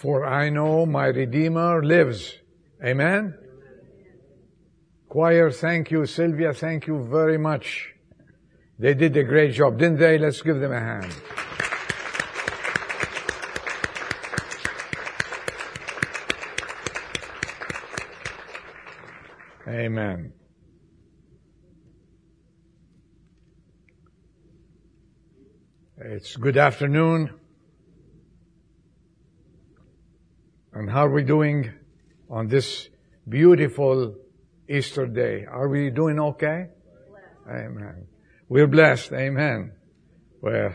For I know my Redeemer lives. Amen? Choir, thank you. Sylvia, thank you very much. They did a great job, didn't they? Let's give them a hand. Amen. It's good afternoon. And how are we doing on this beautiful Easter day? Are we doing okay? Amen. We're blessed. Amen. Well,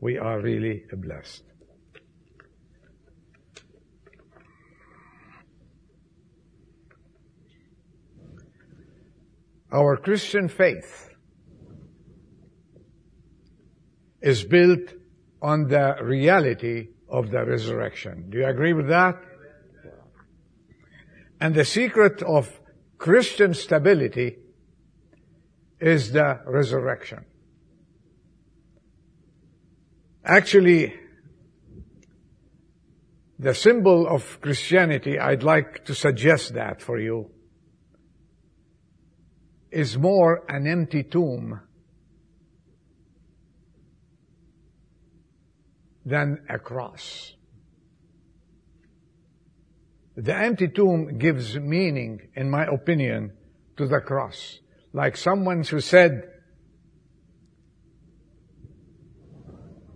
we are really blessed. Our Christian faith is built on the reality of the resurrection. Do you agree with that? And the secret of Christian stability is the resurrection. Actually, the symbol of Christianity, I'd like to suggest that for you, is more an empty tomb than a cross. The empty tomb gives meaning, in my opinion, to the cross. Like someone who said,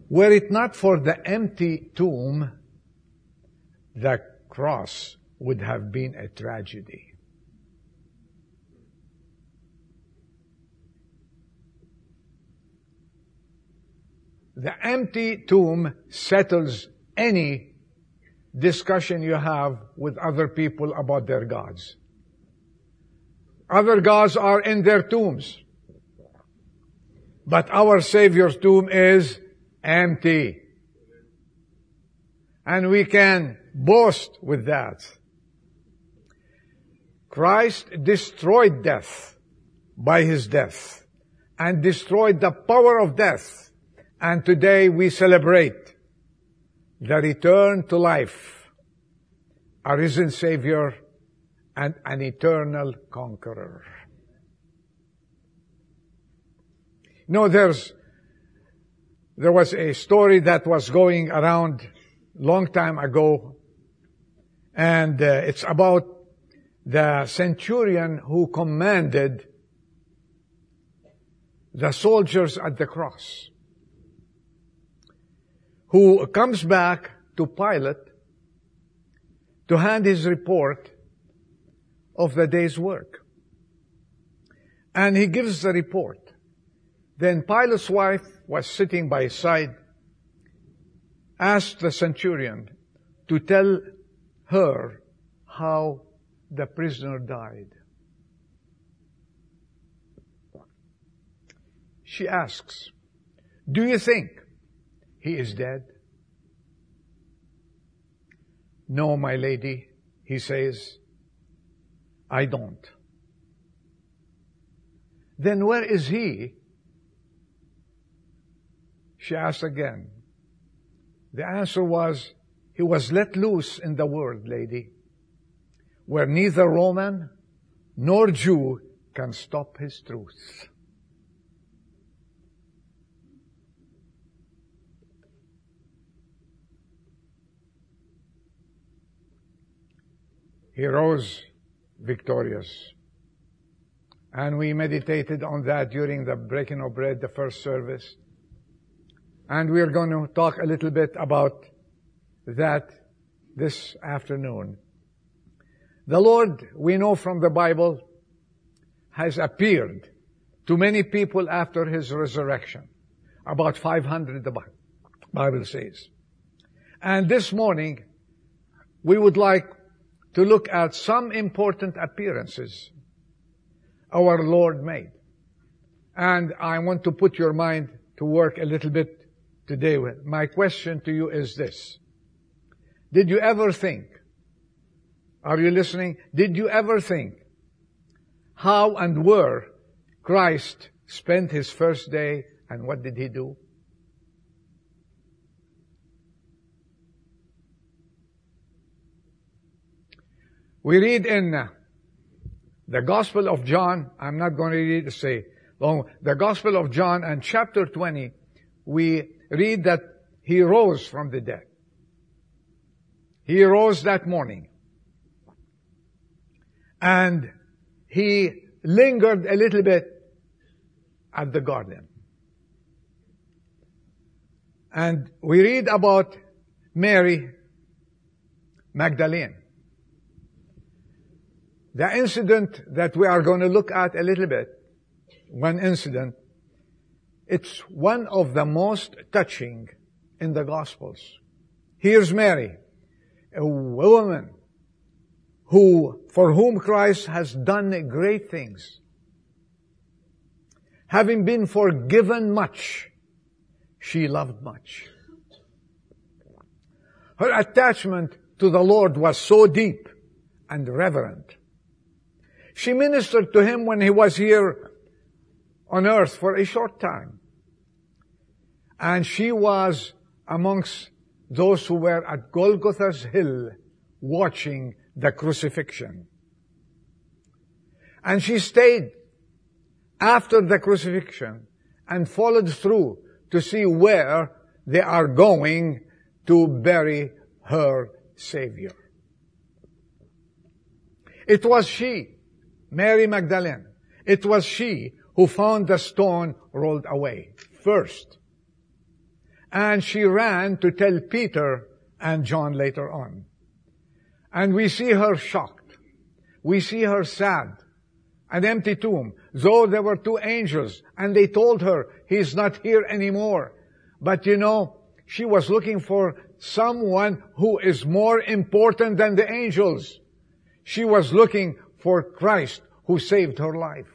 were it not for the empty tomb, the cross would have been a tragedy. The empty tomb settles any discussion you have with other people about their gods. Other gods are in their tombs. But our Savior's tomb is empty. And we can boast with that. Christ destroyed death by his death and destroyed the power of death and today we celebrate the return to life, a risen Savior and an eternal conqueror. You know, there's, there was a story that was going around long time ago, and uh, it's about the centurion who commanded the soldiers at the cross who comes back to Pilate to hand his report of the day's work. And he gives the report. Then Pilate's wife was sitting by his side, asked the centurion to tell her how the prisoner died. She asks, do you think he is dead? No, my lady, he says, I don't. Then where is he? She asked again. The answer was, he was let loose in the world, lady, where neither Roman nor Jew can stop his truth. He rose victorious. And we meditated on that during the breaking of bread, the first service. And we're going to talk a little bit about that this afternoon. The Lord, we know from the Bible, has appeared to many people after His resurrection. About 500, the Bible says. And this morning, we would like to look at some important appearances our Lord made. And I want to put your mind to work a little bit today with. My question to you is this. Did you ever think, are you listening? Did you ever think how and where Christ spent his first day and what did he do? We read in uh, the Gospel of John, I'm not going to read say long, the Gospel of John and chapter 20, we read that he rose from the dead. He rose that morning. And he lingered a little bit at the garden. And we read about Mary Magdalene. The incident that we are going to look at a little bit, one incident, it's one of the most touching in the Gospels. Here's Mary, a woman who, for whom Christ has done great things. Having been forgiven much, she loved much. Her attachment to the Lord was so deep and reverent. She ministered to him when he was here on earth for a short time. And she was amongst those who were at Golgotha's hill watching the crucifixion. And she stayed after the crucifixion and followed through to see where they are going to bury her Savior. It was she, Mary Magdalene, it was she who found the stone rolled away first. And she ran to tell Peter and John later on. And we see her shocked. We see her sad. An empty tomb. Though there were two angels and they told her he's not here anymore. But you know, she was looking for someone who is more important than the angels. She was looking for Christ who saved her life.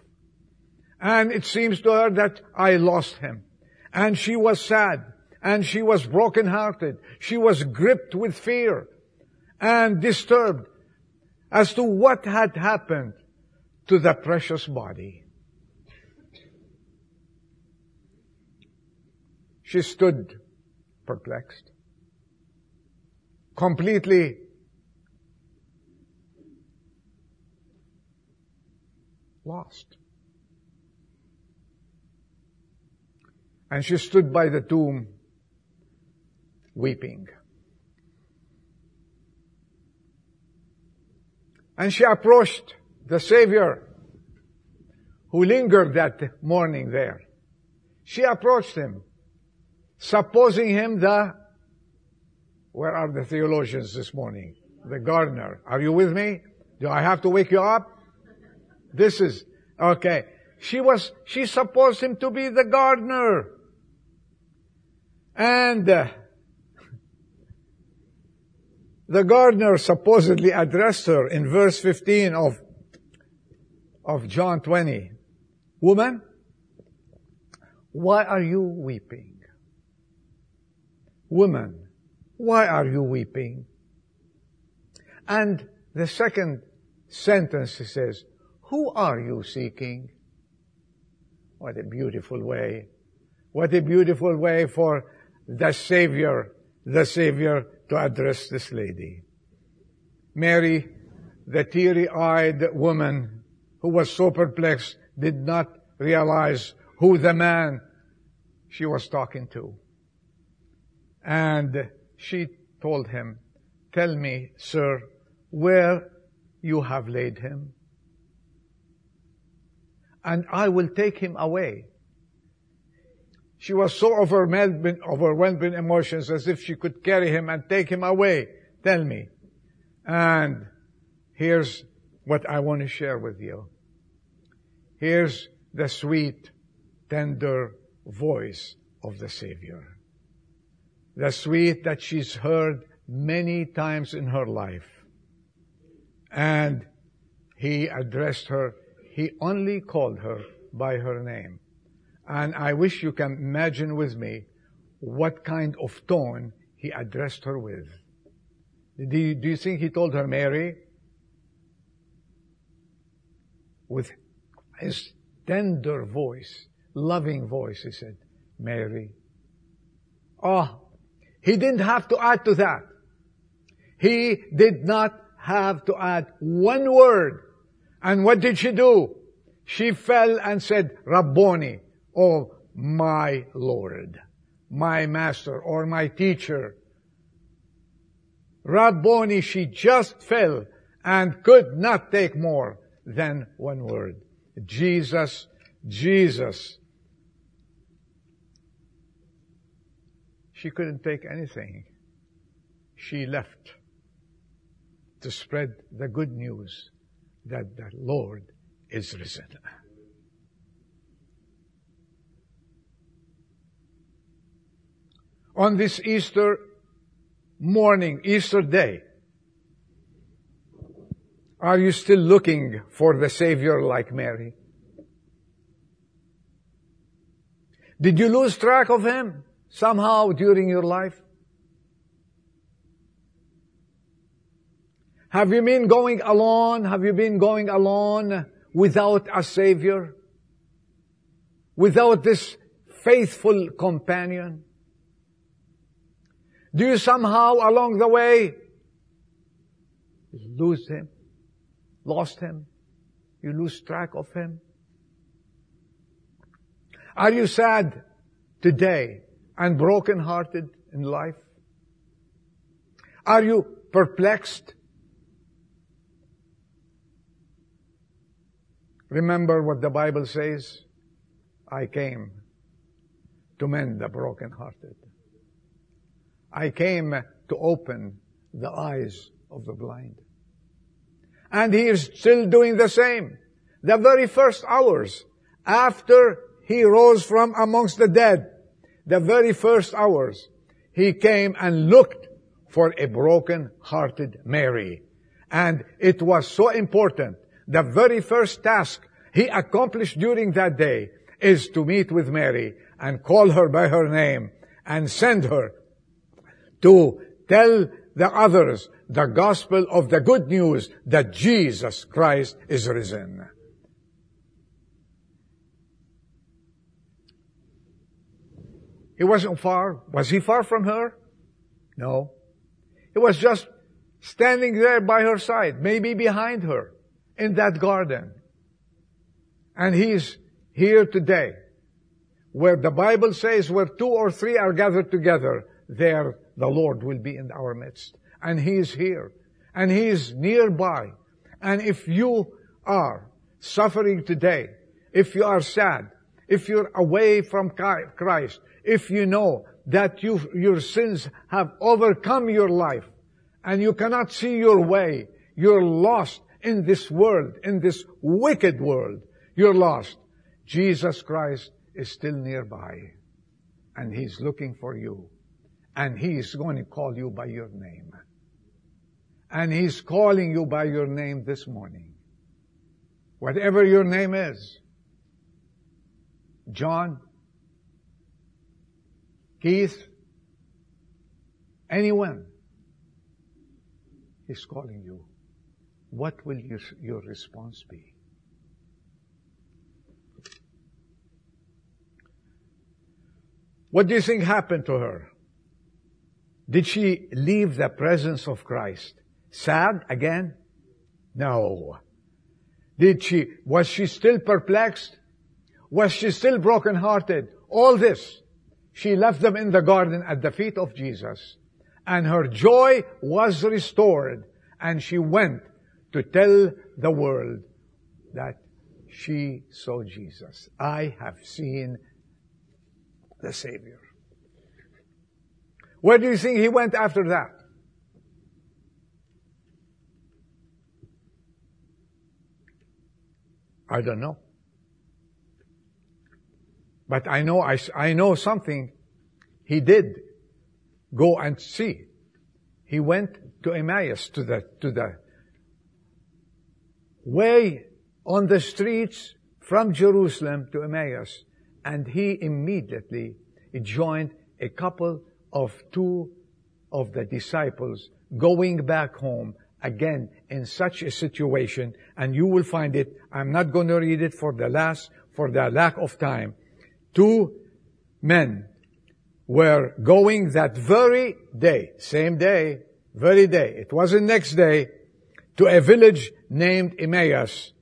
And it seems to her that I lost him. And she was sad. And she was broken-hearted. She was gripped with fear and disturbed as to what had happened to the precious body. She stood perplexed, completely lost. And she stood by the tomb weeping. And she approached the Savior who lingered that morning there. She approached him, supposing him the, where are the theologians this morning? The gardener. Are you with me? Do I have to wake you up? This is, okay. She was, she supposed him to be the gardener. And, uh, the gardener supposedly addressed her in verse 15 of, of John 20. Woman, why are you weeping? Woman, why are you weeping? And the second sentence he says, who are you seeking? What a beautiful way. What a beautiful way for the Savior, the Savior to address this lady. Mary, the teary-eyed woman who was so perplexed, did not realize who the man she was talking to. And she told him, tell me, sir, where you have laid him. And I will take him away she was so overwhelmed, overwhelmed with emotions as if she could carry him and take him away. Tell me. And here's what I want to share with you. Here's the sweet, tender voice of the Savior. The sweet that she's heard many times in her life. And he addressed her, he only called her by her name. And I wish you can imagine with me what kind of tone he addressed her with. Do you, do you think he told her Mary? With his tender voice, loving voice, he said, Mary. Oh, he didn't have to add to that. He did not have to add one word. And what did she do? She fell and said, Rabboni, oh my Lord, my master, or my teacher. Rabboni, she just fell and could not take more than one word. Jesus, Jesus. She couldn't take anything. She left to spread the good news that the Lord is risen. On this Easter morning, Easter day, are you still looking for the Savior like Mary? Did you lose track of Him somehow during your life? Have you been going alone? Have you been going alone without a Savior? Without this faithful companion? Do you somehow along the way lose Him? Lost Him? You lose track of Him? Are you sad today and broken-hearted in life? Are you perplexed Remember what the Bible says? I came to mend the brokenhearted. I came to open the eyes of the blind. And he is still doing the same. The very first hours after he rose from amongst the dead, the very first hours, he came and looked for a broken-hearted Mary. And it was so important the very first task he accomplished during that day is to meet with Mary and call her by her name and send her to tell the others the gospel of the good news that Jesus Christ is risen. He wasn't far. Was he far from her? No. He was just standing there by her side, maybe behind her in that garden. And He's here today. Where the Bible says where two or three are gathered together, there the Lord will be in our midst. And He is here. And He is nearby. And if you are suffering today, if you are sad, if you're away from Christ, if you know that you, your sins have overcome your life, and you cannot see your way, you're lost, in this world, in this wicked world, you're lost. Jesus Christ is still nearby. And He's looking for you. And He's going to call you by your name. And He's calling you by your name this morning. Whatever your name is. John, Keith, anyone. He's calling you what will your, your response be? What do you think happened to her? Did she leave the presence of Christ? Sad again? No. Did she, was she still perplexed? Was she still brokenhearted? All this. She left them in the garden at the feet of Jesus. And her joy was restored. And she went to tell the world that she saw Jesus. I have seen the Savior. Where do you think he went after that? I don't know. But I know, I, I know something he did go and see. He went to Emmaus, to the, to the way on the streets from Jerusalem to Emmaus, and he immediately joined a couple of two of the disciples going back home again in such a situation, and you will find it, I'm not going to read it for the last, for the lack of time. Two men were going that very day, same day, very day. It wasn't next day. To a village named Emmaus,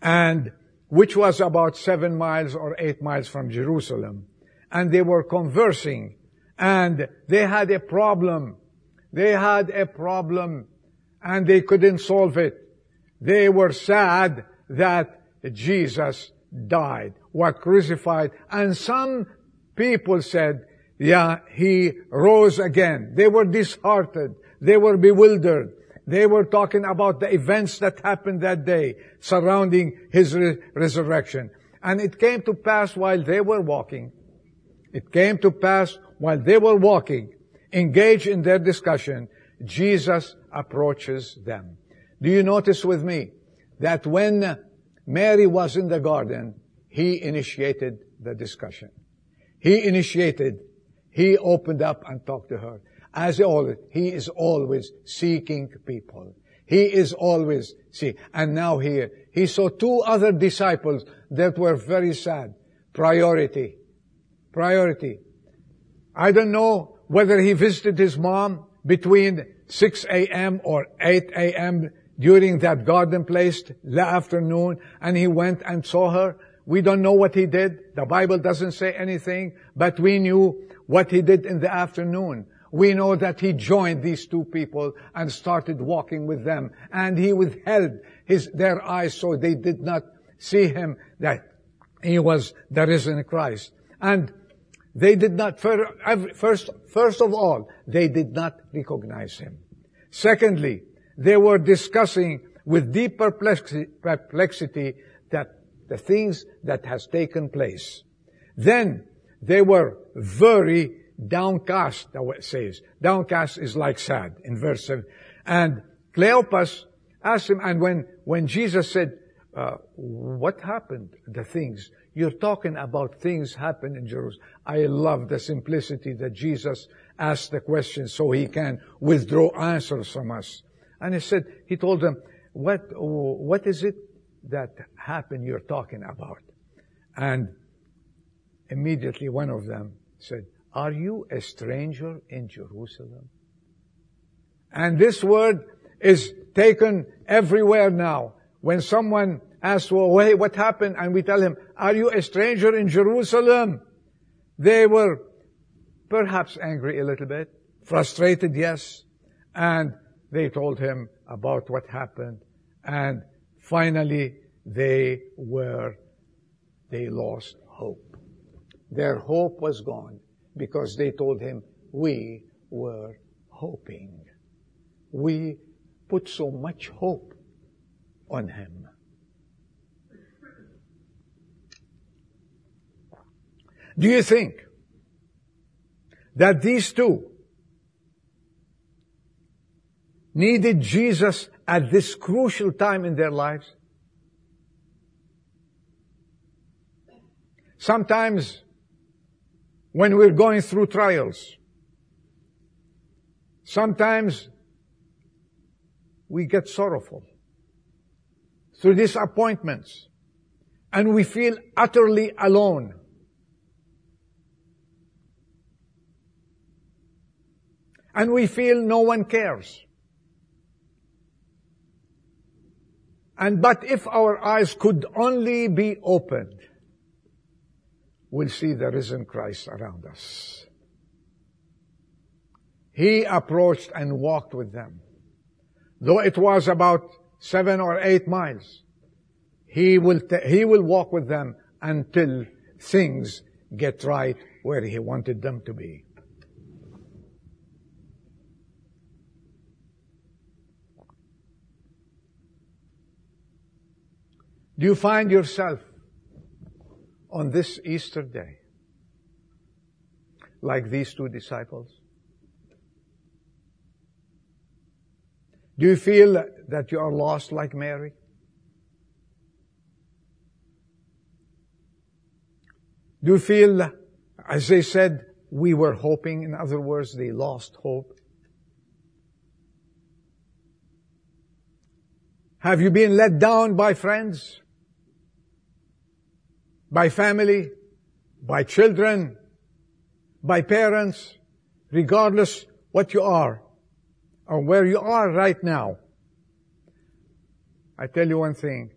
and which was about seven miles or eight miles from Jerusalem. And they were conversing, and they had a problem. They had a problem, and they couldn't solve it. They were sad that Jesus died, was crucified, and some people said, yeah, he rose again. They were disheartened. They were bewildered. They were talking about the events that happened that day surrounding his re- resurrection. And it came to pass while they were walking. It came to pass while they were walking, engaged in their discussion, Jesus approaches them. Do you notice with me that when Mary was in the garden, he initiated the discussion. He initiated, he opened up and talked to her. As always, he is always seeking people. He is always see. And now here, he saw two other disciples that were very sad. Priority. Priority. I don't know whether he visited his mom between 6 a.m. or 8 a.m. during that garden place the afternoon and he went and saw her. We don't know what he did. The Bible doesn't say anything, but we knew what he did in the afternoon. We know that he joined these two people and started walking with them and he withheld his, their eyes so they did not see him that he was the risen Christ. And they did not, first, first of all, they did not recognize him. Secondly, they were discussing with deep perplexity that the things that has taken place. Then they were very downcast, it says. Downcast is like sad in verse 7. And Cleopas asked him, and when, when Jesus said, uh, what happened? The things. You're talking about things happen in Jerusalem. I love the simplicity that Jesus asked the question so he can withdraw answers from us. And he said, he told them, what, what is it that happened you're talking about? And immediately one of them said, are you a stranger in Jerusalem? And this word is taken everywhere now. When someone asks, well, hey, what happened? And we tell him, are you a stranger in Jerusalem? They were perhaps angry a little bit, frustrated, yes, and they told him about what happened, and finally they were, they lost hope. Their hope was gone because they told him, we were hoping. We put so much hope on him. Do you think that these two needed Jesus at this crucial time in their lives? Sometimes when we're going through trials, sometimes we get sorrowful through disappointments and we feel utterly alone. and we feel no one cares. And but if our eyes could only be opened, we'll see the risen Christ around us. He approached and walked with them. Though it was about seven or eight miles, he will, t- he will walk with them until things get right where he wanted them to be. Do you find yourself on this Easter day like these two disciples? Do you feel that you are lost like Mary? Do you feel, as they said, we were hoping, in other words, they lost hope? Have you been let down by friends? By family, by children, by parents, regardless what you are or where you are right now. I tell you one thing.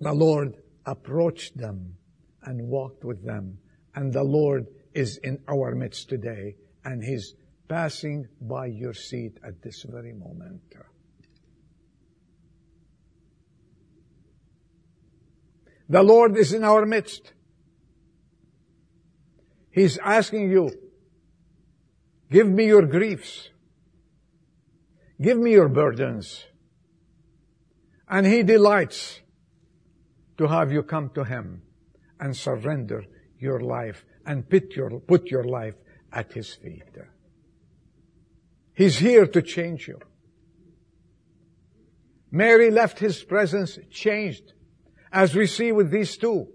The Lord approached them and walked with them. And the Lord is in our midst today and He's passing by your seat at this very moment. The Lord is in our midst. He's asking you, give me your griefs. Give me your burdens. And He delights to have you come to Him and surrender your life and put your, put your life at His feet. He's here to change you. Mary left His presence changed, as we see with these two.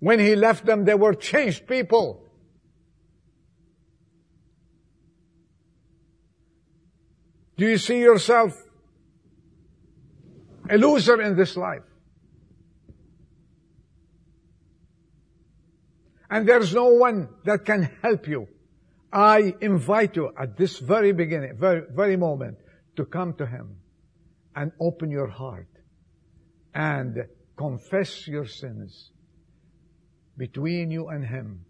When He left them, they were changed people. Do you see yourself a loser in this life? And there's no one that can help you. I invite you at this very beginning, very, very moment, to come to Him and open your heart and confess your sins between you and Him,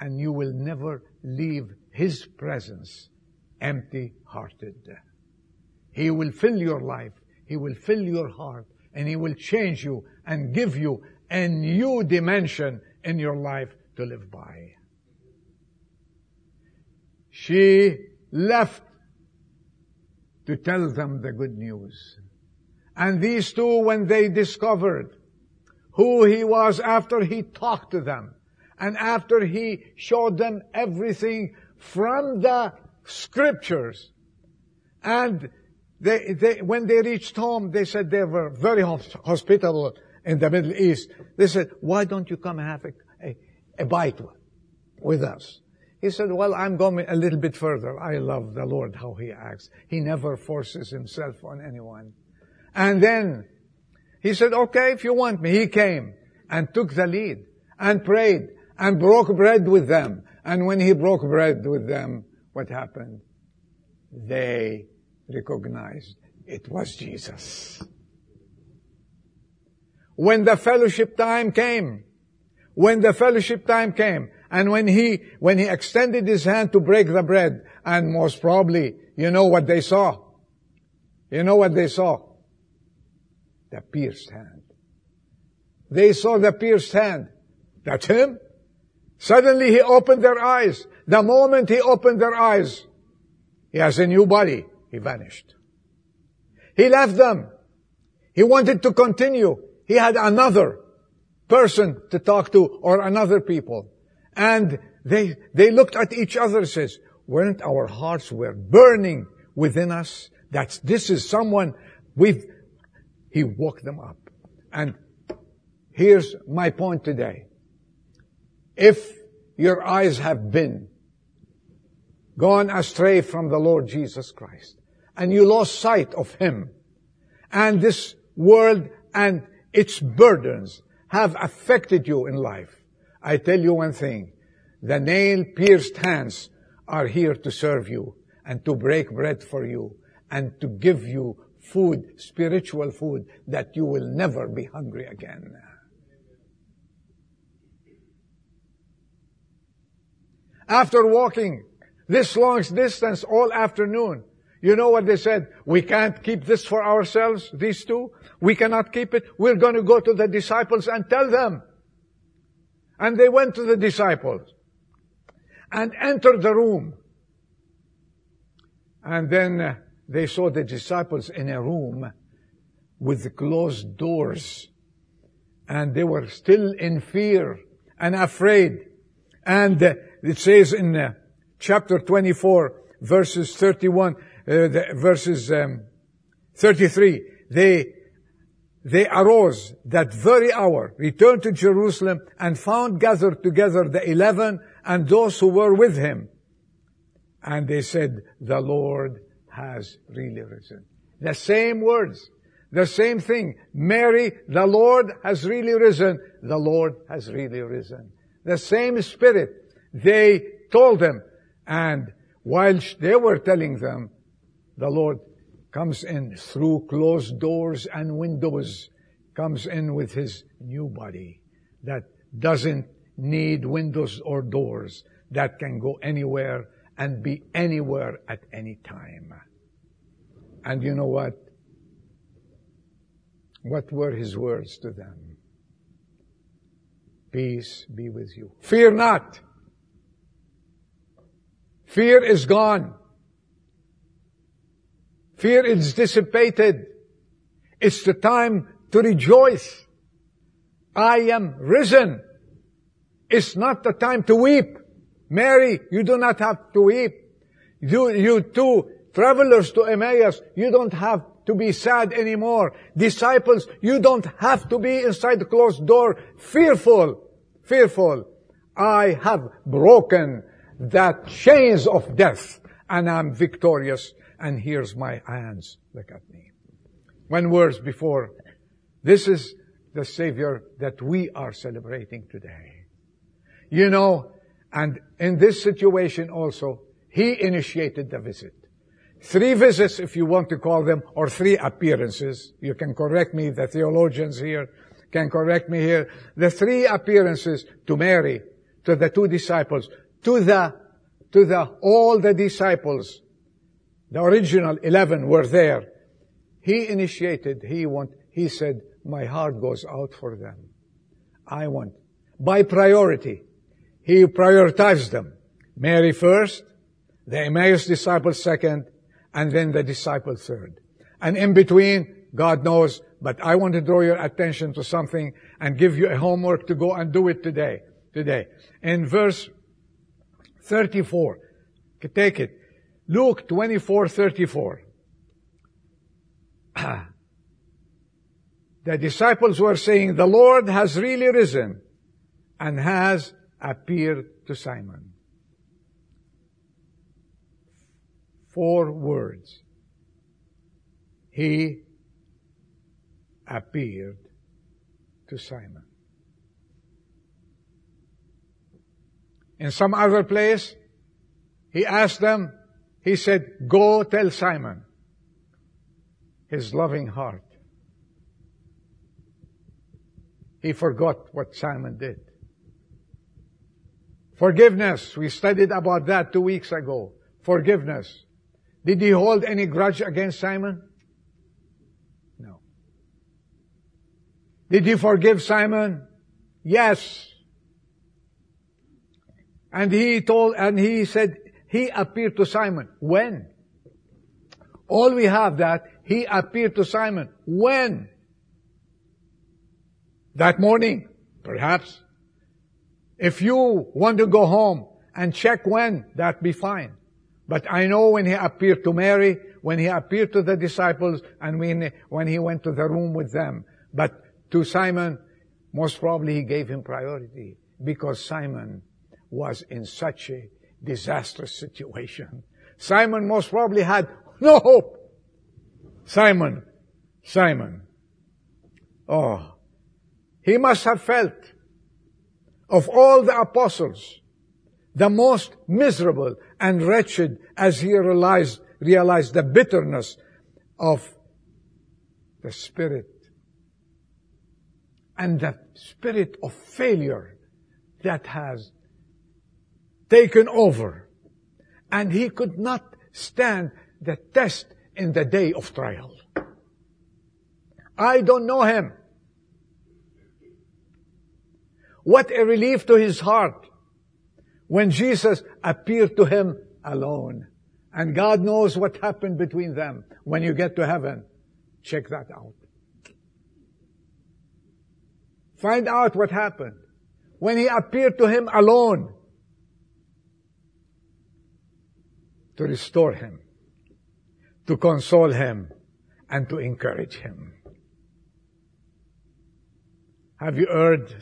and you will never leave His presence empty hearted. He will fill your life. He will fill your heart and He will change you and give you a new dimension in your life to live by. She left to tell them the good news. And these two, when they discovered who he was after he talked to them and after he showed them everything from the scriptures and they, they, when they reached home, they said they were very hospitable in the Middle East. They said, why don't you come have a, a, a bite with us? He said, well, I'm going a little bit further. I love the Lord, how He acts. He never forces Himself on anyone. And then He said, okay, if you want me. He came and took the lead and prayed and broke bread with them. And when He broke bread with them, what happened? They recognized it was Jesus. When the fellowship time came, when the fellowship time came, and when he, when he extended his hand to break the bread, and most probably, you know what they saw? You know what they saw? The pierced hand. They saw the pierced hand. That's him. Suddenly he opened their eyes. The moment he opened their eyes, he has a new body. He vanished. He left them. He wanted to continue. He had another person to talk to or another people. And they, they looked at each other and says, weren't our hearts were burning within us? That's, this is someone we've, he woke them up. And here's my point today. If your eyes have been gone astray from the Lord Jesus Christ, and you lost sight of Him. And this world and its burdens have affected you in life. I tell you one thing. The nail-pierced hands are here to serve you and to break bread for you and to give you food, spiritual food, that you will never be hungry again. After walking this long distance all afternoon, you know what they said? We can't keep this for ourselves, these two. We cannot keep it. We're going to go to the disciples and tell them. And they went to the disciples and entered the room. And then uh, they saw the disciples in a room with closed doors. And they were still in fear and afraid. And uh, it says in uh, chapter 24, verses 31, uh, the, verses um, 33, they they arose that very hour, returned to Jerusalem, and found gathered together the eleven and those who were with him. And they said, the Lord has really risen. The same words, the same thing. Mary, the Lord has really risen. The Lord has really risen. The same spirit. They told them. And while they were telling them, the Lord comes in through closed doors and windows, comes in with his new body that doesn't need windows or doors, that can go anywhere and be anywhere at any time. And you know what? What were his words to them? Peace be with you. Fear not. Fear is gone. Fear is dissipated. It's the time to rejoice. I am risen. It's not the time to weep. Mary, you do not have to weep. You, you two travelers to Emmaus, you don't have to be sad anymore. Disciples, you don't have to be inside the closed door, fearful, fearful. I have broken that chains of death and I'm victorious and here's my hands. Look at me. One words before. This is the Savior that we are celebrating today. You know, and in this situation also, He initiated the visit. Three visits, if you want to call them, or three appearances. You can correct me, the theologians here can correct me here. The three appearances to Mary, to the two disciples, to the, to the, all the disciples, the original eleven were there. He initiated, he want, he said, my heart goes out for them. I want, by priority, he prioritized them. Mary first, the Emmaus disciples second, and then the disciple third. And in between, God knows, but I want to draw your attention to something and give you a homework to go and do it today. Today. In verse 34, take it. Luke 24, 34. the disciples were saying, the Lord has really risen and has appeared to Simon. Four words. He appeared to Simon. In some other place, he asked them, he said, go tell Simon his loving heart. He forgot what Simon did. Forgiveness. We studied about that two weeks ago. Forgiveness. Did he hold any grudge against Simon? No. Did he forgive Simon? Yes. And he told, and he said, he appeared to Simon. When? All we have that, he appeared to Simon. When? That morning, perhaps. If you want to go home and check when, that be fine. But I know when he appeared to Mary, when he appeared to the disciples, and when, when he went to the room with them. But to Simon, most probably he gave him priority because Simon was in such a disastrous situation. Simon most probably had no hope. Simon, Simon. Oh, he must have felt of all the apostles, the most miserable and wretched as he realized, realized the bitterness of the spirit and the spirit of failure that has taken over. And he could not stand the test in the day of trial. I don't know him. What a relief to his heart when Jesus appeared to him alone. And God knows what happened between them when you get to heaven. Check that out. Find out what happened. When he appeared to him alone to restore him, to console him, and to encourage him. Have you heard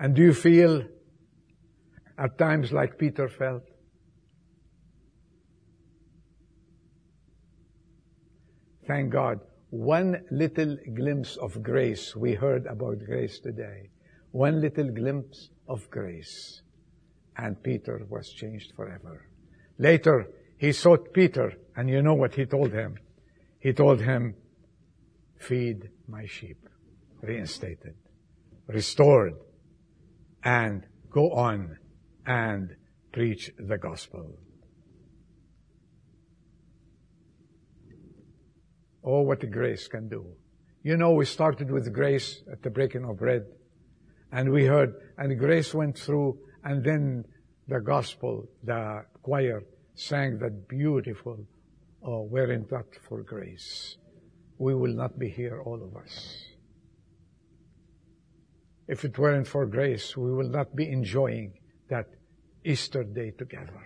And do you feel at times like Peter felt? Thank God. One little glimpse of grace. We heard about grace today. One little glimpse of grace. And Peter was changed forever. Later, he sought Peter, and you know what he told him? He told him, feed my sheep. Reinstated, restored, and go on and preach the gospel. Oh, what grace can do. You know, we started with grace at the breaking of bread, and we heard, and grace went through, and then the gospel, the choir sang that beautiful, oh, were it not for grace, we will not be here, all of us. If it weren't for grace, we will not be enjoying that Easter day together.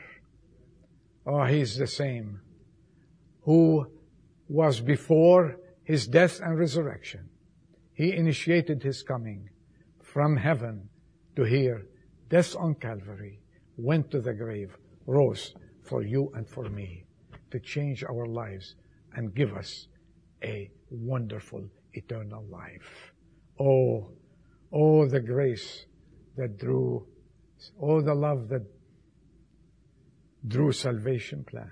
Oh, He's the same who was before His death and resurrection. He initiated His coming from heaven to here, death on Calvary, went to the grave, rose for you and for me to change our lives and give us a wonderful eternal life. Oh, oh, the grace that drew, all the love that drew salvation plan.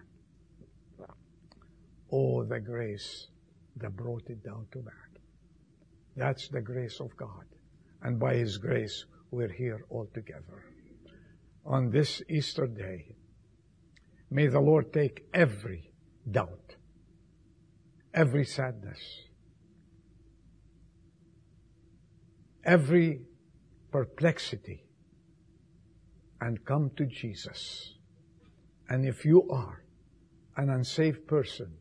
all the grace that brought it down to that. That's the grace of God. And by His grace, we're here all together. On this Easter day, may the Lord take every doubt, every sadness, every perplexity, and come to Jesus. And if you are an unsaved person,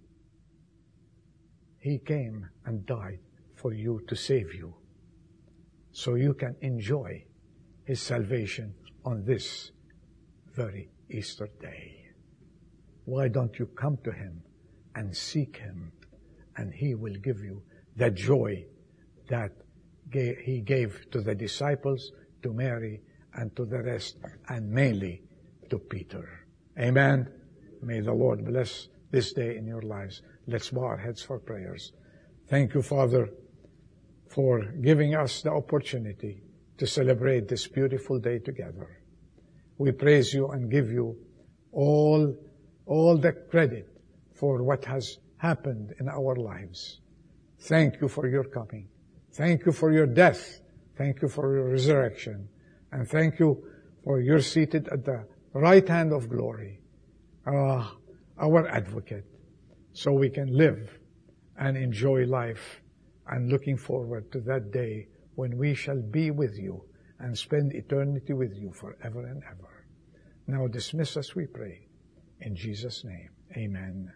He came and died for you to save you so you can enjoy His salvation on this very Easter day. Why don't you come to Him and seek Him and He will give you the joy that He gave to the disciples, to Mary, and to the rest, and mainly to Peter. Amen. May the Lord bless this day in your lives. Let's bow our heads for prayers. Thank you, Father for giving us the opportunity to celebrate this beautiful day together. We praise you and give you all, all the credit for what has happened in our lives. Thank you for your coming. Thank you for your death. Thank you for your resurrection. And thank you for you're seated at the right hand of glory, uh, our advocate, so we can live and enjoy life and looking forward to that day when we shall be with you and spend eternity with you forever and ever. Now dismiss us, we pray. In Jesus' name, amen.